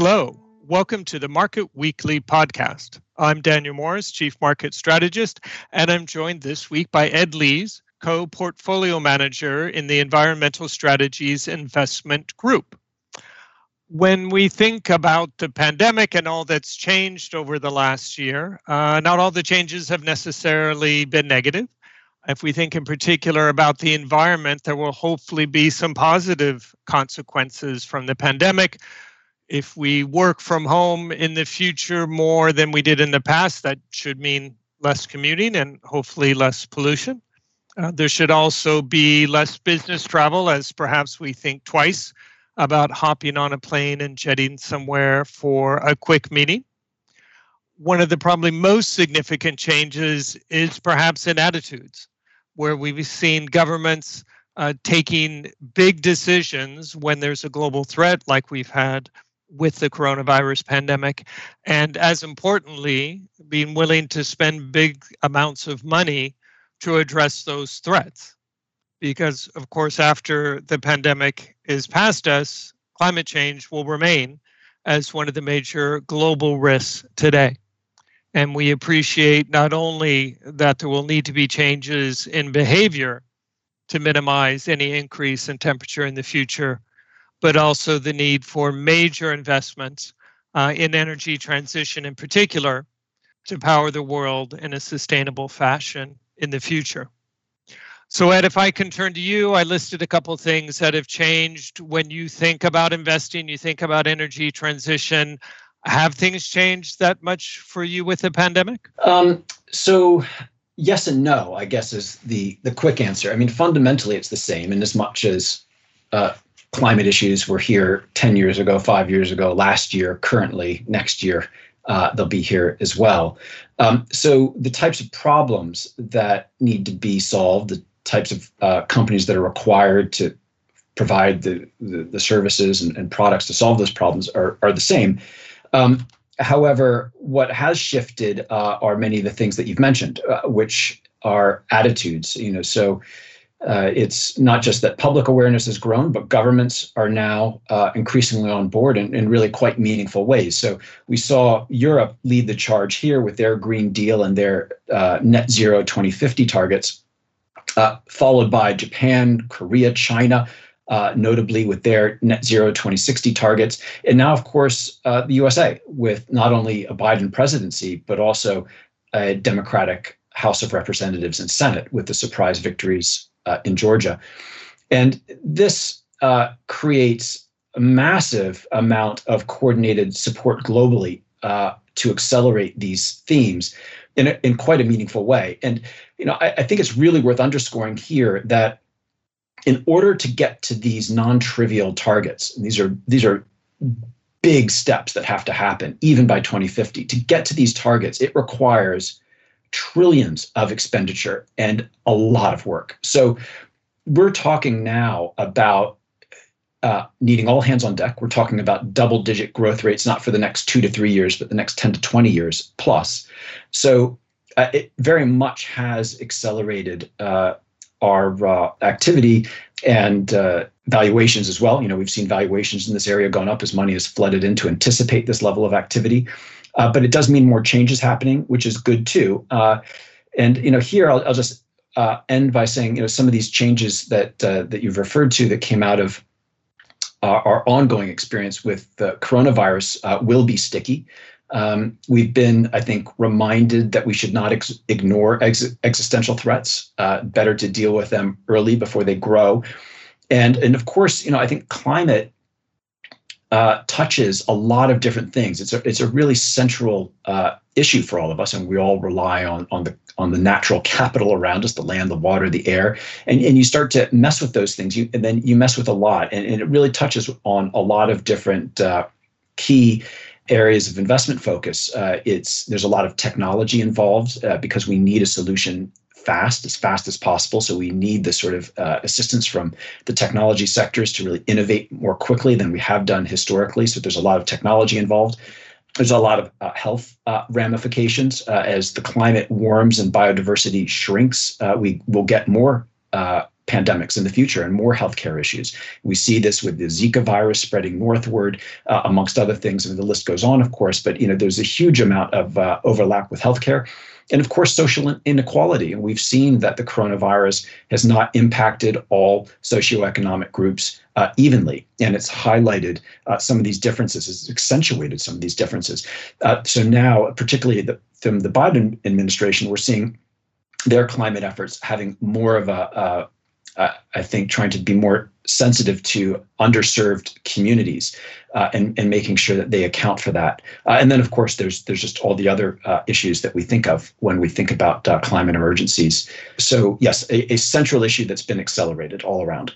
Hello, welcome to the Market Weekly podcast. I'm Daniel Morris, Chief Market Strategist, and I'm joined this week by Ed Lees, co portfolio manager in the Environmental Strategies Investment Group. When we think about the pandemic and all that's changed over the last year, uh, not all the changes have necessarily been negative. If we think in particular about the environment, there will hopefully be some positive consequences from the pandemic. If we work from home in the future more than we did in the past, that should mean less commuting and hopefully less pollution. Uh, there should also be less business travel as perhaps we think twice about hopping on a plane and jetting somewhere for a quick meeting. One of the probably most significant changes is perhaps in attitudes, where we've seen governments uh, taking big decisions when there's a global threat like we've had with the coronavirus pandemic. And as importantly, being willing to spend big amounts of money to address those threats. Because, of course, after the pandemic is past us, climate change will remain as one of the major global risks today. And we appreciate not only that there will need to be changes in behavior to minimize any increase in temperature in the future, but also the need for major investments uh, in energy transition in particular to power the world in a sustainable fashion in the future. So, Ed, if I can turn to you, I listed a couple things that have changed when you think about investing, you think about energy transition. Have things changed that much for you with the pandemic? Um, so, yes and no, I guess is the the quick answer. I mean, fundamentally, it's the same in as much as uh, climate issues were here 10 years ago, five years ago, last year, currently, next year uh, they'll be here as well. Um, so the types of problems that need to be solved, the types of uh, companies that are required to provide the, the, the services and, and, products to solve those problems are, are the same. Um, however, what has shifted uh, are many of the things that you've mentioned, uh, which are attitudes. You know, so uh, it's not just that public awareness has grown, but governments are now uh, increasingly on board in, in, really quite meaningful ways. So we saw Europe lead the charge here with their Green Deal and their uh, net zero 2050 targets, uh, followed by Japan, Korea, China. Uh, notably with their net zero 2060 targets. And now, of course, uh, the USA with not only a Biden presidency, but also a Democratic House of Representatives and Senate with the surprise victories uh, in Georgia. And this uh, creates a massive amount of coordinated support globally uh, to accelerate these themes in, a, in quite a meaningful way. And you know, I, I think it's really worth underscoring here that in order to get to these non-trivial targets, these are these are big steps that have to happen even by 2050 to get to these targets it requires trillions of expenditure and a lot of work. So we're talking now about uh, needing all hands on deck. We're talking about double digit growth rates, not for the next two to three years, but the next 10 to 20 years plus. So uh, it very much has accelerated uh, our uh, activity and uh, valuations as well. You know, we've seen valuations in this area going up as money has flooded in to anticipate this level of activity. Uh, but it does mean more changes happening, which is good too. Uh, and you know, here I'll, I'll just uh, end by saying, you know, some of these changes that uh, that you've referred to that came out of our ongoing experience with the coronavirus uh, will be sticky. Um, we've been, I think, reminded that we should not ex- ignore ex- existential threats. Uh, better to deal with them early before they grow. And and of course, you know, I think climate uh, touches a lot of different things. It's a it's a really central uh, issue for all of us, and we all rely on on the on the natural capital around us, the land, the water, the air, and and you start to mess with those things. You and then you mess with a lot, and, and it really touches on a lot of different uh, key areas of investment focus. Uh, it's there's a lot of technology involved uh, because we need a solution fast, as fast as possible. So we need the sort of uh, assistance from the technology sectors to really innovate more quickly than we have done historically. So there's a lot of technology involved. There's a lot of uh, health uh, ramifications uh, as the climate warms and biodiversity shrinks. Uh, we will get more uh, pandemics in the future and more healthcare issues. We see this with the Zika virus spreading northward, uh, amongst other things. I mean, the list goes on, of course, but you know, there's a huge amount of uh, overlap with healthcare. And of course, social inequality. And we've seen that the coronavirus has not impacted all socioeconomic groups uh, evenly. And it's highlighted uh, some of these differences, it's accentuated some of these differences. Uh, so now, particularly the, from the Biden administration, we're seeing their climate efforts having more of a, uh, I think, trying to be more sensitive to underserved communities uh, and, and making sure that they account for that. Uh, and then, of course, there's there's just all the other uh, issues that we think of when we think about uh, climate emergencies. So, yes, a, a central issue that's been accelerated all around.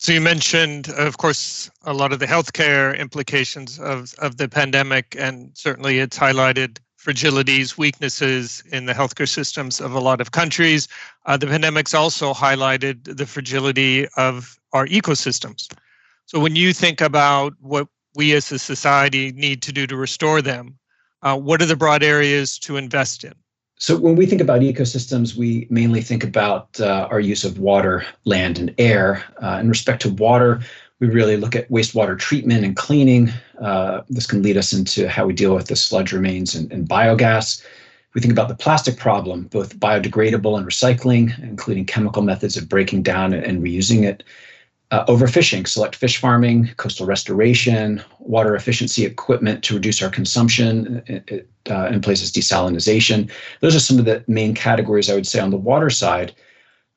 So you mentioned, of course, a lot of the healthcare implications of, of the pandemic, and certainly it's highlighted fragilities, weaknesses in the healthcare systems of a lot of countries. Uh, the pandemic's also highlighted the fragility of our ecosystems. So when you think about what we as a society need to do to restore them, uh, what are the broad areas to invest in? So when we think about ecosystems, we mainly think about uh, our use of water, land, and air. Uh, in respect to water, we really look at wastewater treatment and cleaning. Uh, this can lead us into how we deal with the sludge remains and, and biogas. We think about the plastic problem, both biodegradable and recycling, including chemical methods of breaking down and, and reusing it. Uh, overfishing, select fish farming, coastal restoration, water efficiency equipment to reduce our consumption, it, uh, in places desalination. Those are some of the main categories I would say on the water side.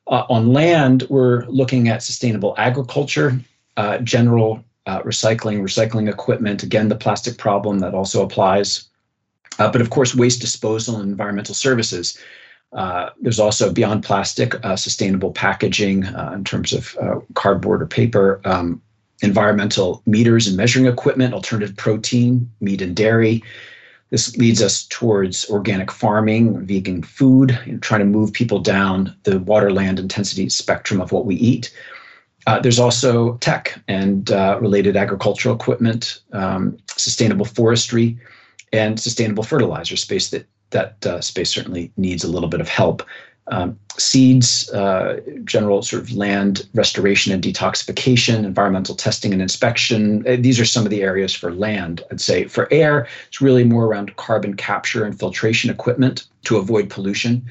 Uh, on land, we're looking at sustainable agriculture, uh, general uh, recycling, recycling equipment. Again, the plastic problem that also applies. Uh, but of course, waste disposal and environmental services. Uh, there's also beyond plastic, uh, sustainable packaging uh, in terms of cardboard or paper, um, environmental meters and measuring equipment, alternative protein, meat and dairy. This leads us towards organic farming, vegan food, and trying to move people down the water land intensity spectrum of what we eat. Uh, there's also tech and uh, related agricultural equipment, um, sustainable forestry, and sustainable fertilizer space. That that uh, space certainly needs a little bit of help. Um, seeds, uh, general sort of land restoration and detoxification, environmental testing and inspection. Uh, these are some of the areas for land. I'd say for air, it's really more around carbon capture and filtration equipment to avoid pollution.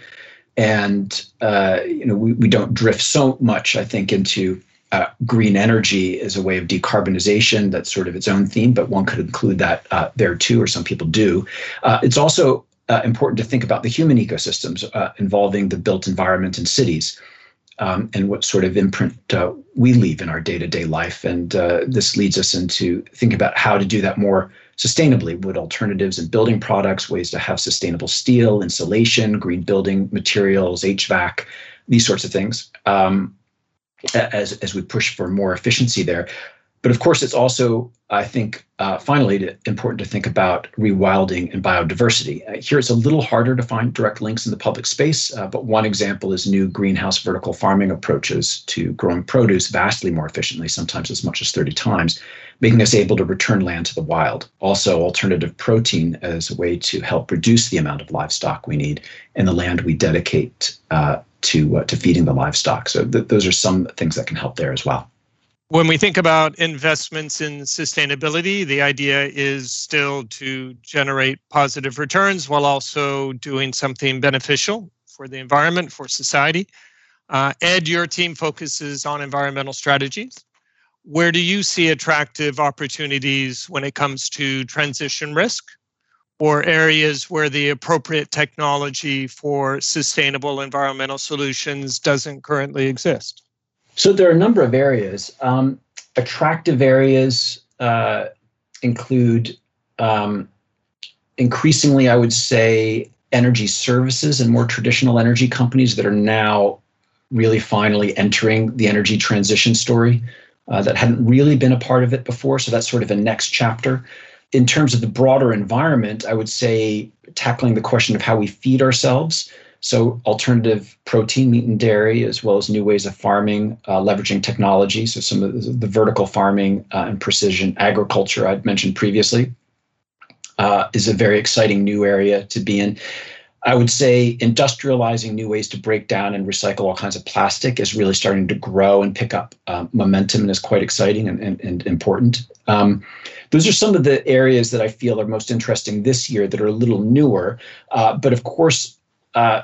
And you know, we, we don't drift so much, I think, into uh, green energy is a way of decarbonization. That's sort of its own theme, but one could include that uh, there too, or some people do. Uh, it's also uh, important to think about the human ecosystems uh, involving the built environment and cities. Um, and what sort of imprint uh, we leave in our day-to-day life, and this leads us into thinking about how to do that more sustainably with alternatives in building products, ways to have sustainable steel, insulation, green building materials, HVAC, these sorts of things. Um, as as we push for more efficiency there. But of course, it's also, I think, uh, finally important to think about rewilding and biodiversity. Uh, here, it's a little harder to find direct links in the public space, uh, but one example is new greenhouse vertical farming approaches to growing produce vastly more efficiently, sometimes as much as 30 times, making us able to return land to the wild. Also, alternative protein as a way to help reduce the amount of livestock we need and the land we dedicate uh, to uh, to feeding the livestock. So th- those are some things that can help there as well. When we think about investments in sustainability, the idea is still to generate positive returns while also doing something beneficial for the environment, for society. Uh, Ed, your team focuses on environmental strategies. Where do you see attractive opportunities when it comes to transition risk or areas where the appropriate technology for sustainable environmental solutions doesn't currently exist? So there are a number of areas. Um, attractive areas uh, include um, increasingly, I would say, energy services and more traditional energy companies that are now really finally entering the energy transition story uh, that hadn't really been a part of it before. So that's sort of a next chapter in terms of the broader environment, I would say tackling the question of how we feed ourselves. So, alternative protein, meat, and dairy, as well as new ways of farming, uh, leveraging technology. So, some of the, vertical farming uh, and precision agriculture I'd mentioned previously uh, is a very exciting new area to be in. I would say industrializing new ways to break down and recycle all kinds of plastic is really starting to grow and pick up um, momentum and is quite exciting and, and, and important. Um, those are some of the areas that I feel are most interesting this year that are a little newer. Uh, but of course, uh,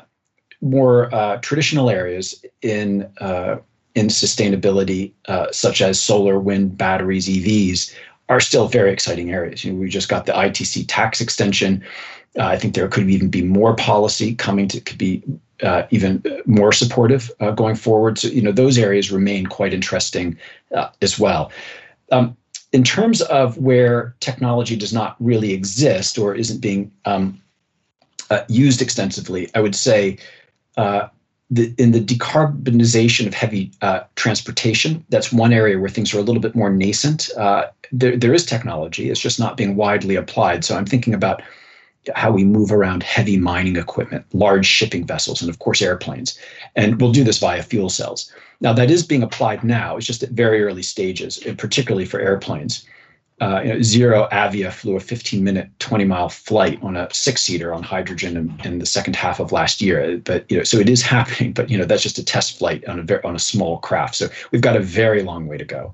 more uh, traditional areas in uh, in sustainability, uh, such as solar, wind, batteries, EVs, are still very exciting areas. You know, we just got the ITC tax extension. Uh, I think there could even be more policy coming to could be uh, even more supportive uh, going forward. So you know those areas remain quite interesting uh, as well. Um, in terms of where technology does not really exist or isn't being um, uh, used extensively, I would say uh, the, in the decarbonization of heavy uh, transportation, that's one area where things are a little bit more nascent. Uh, there, there is technology, it's just not being widely applied. So I'm thinking about how we move around heavy mining equipment, large shipping vessels, and of course airplanes. And we'll do this via fuel cells. Now that is being applied now. It's just at very early stages, particularly for airplanes uh, you know, ZeroAvia flew a 15 minute, 20 mile flight on a six seater on hydrogen in, in, the second half of last year. But you know, so it is happening. But you know, that's just a test flight on a very, on a small craft. So we've got a very long way to go.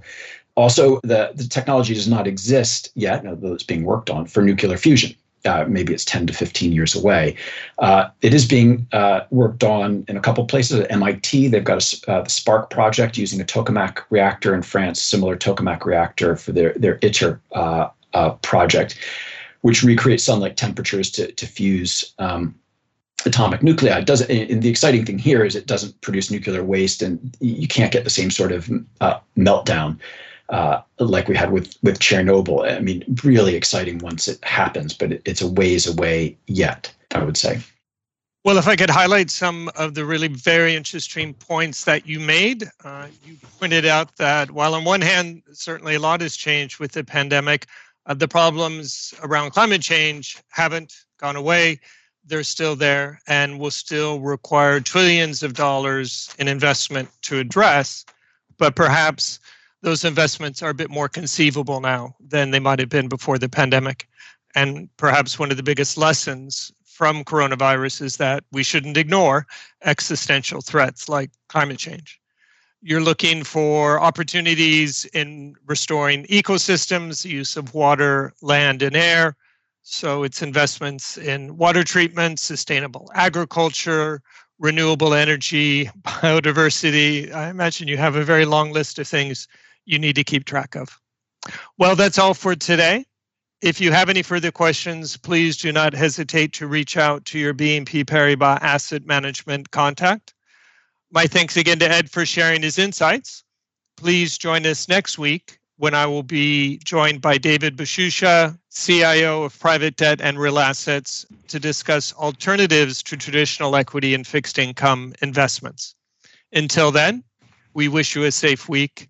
Also, the the technology does not exist yet, though it's being worked on for nuclear fusion uh, maybe it's 10 to 15 years away. Uh, it is being uh, worked on in a couple places at MIT. They've got a, uh, the SPARC project using a tokamak reactor in France, similar tokamak reactor for their, their ITER uh, project, which recreates sunlight temperatures to, to fuse um, atomic nuclei. It does, and the exciting thing here is it doesn't produce nuclear waste, and you can't get the same sort of meltdown uh, like we had with with Chernobyl. I mean, really exciting once it happens, but it, it's a ways away yet. I would say. Well, if I could highlight some of the really very interesting points that you made, uh, you pointed out that while on one hand, certainly a lot has changed with the pandemic, uh, the problems around climate change haven't gone away. They're still there and will still require trillions of dollars in investment to address. But perhaps those investments are a bit more conceivable now than they might have been before the pandemic. And perhaps one of the biggest lessons from coronavirus is that we shouldn't ignore existential threats like climate change. You're looking for opportunities in restoring ecosystems, use of water, land, and air. So it's investments in water treatment, sustainable agriculture, renewable energy, biodiversity. I imagine you have a very long list of things you need to keep track of. Well, that's all for today. If you have any further questions, please do not hesitate to reach out to your BNP Paribas Asset Management contact. My thanks again to Ed for sharing his insights. Please join us next week when I will be joined by David Bouchoucha, CIO of Private Debt and Real Assets, to discuss alternatives to traditional equity and fixed income investments. Until then, we wish you a safe week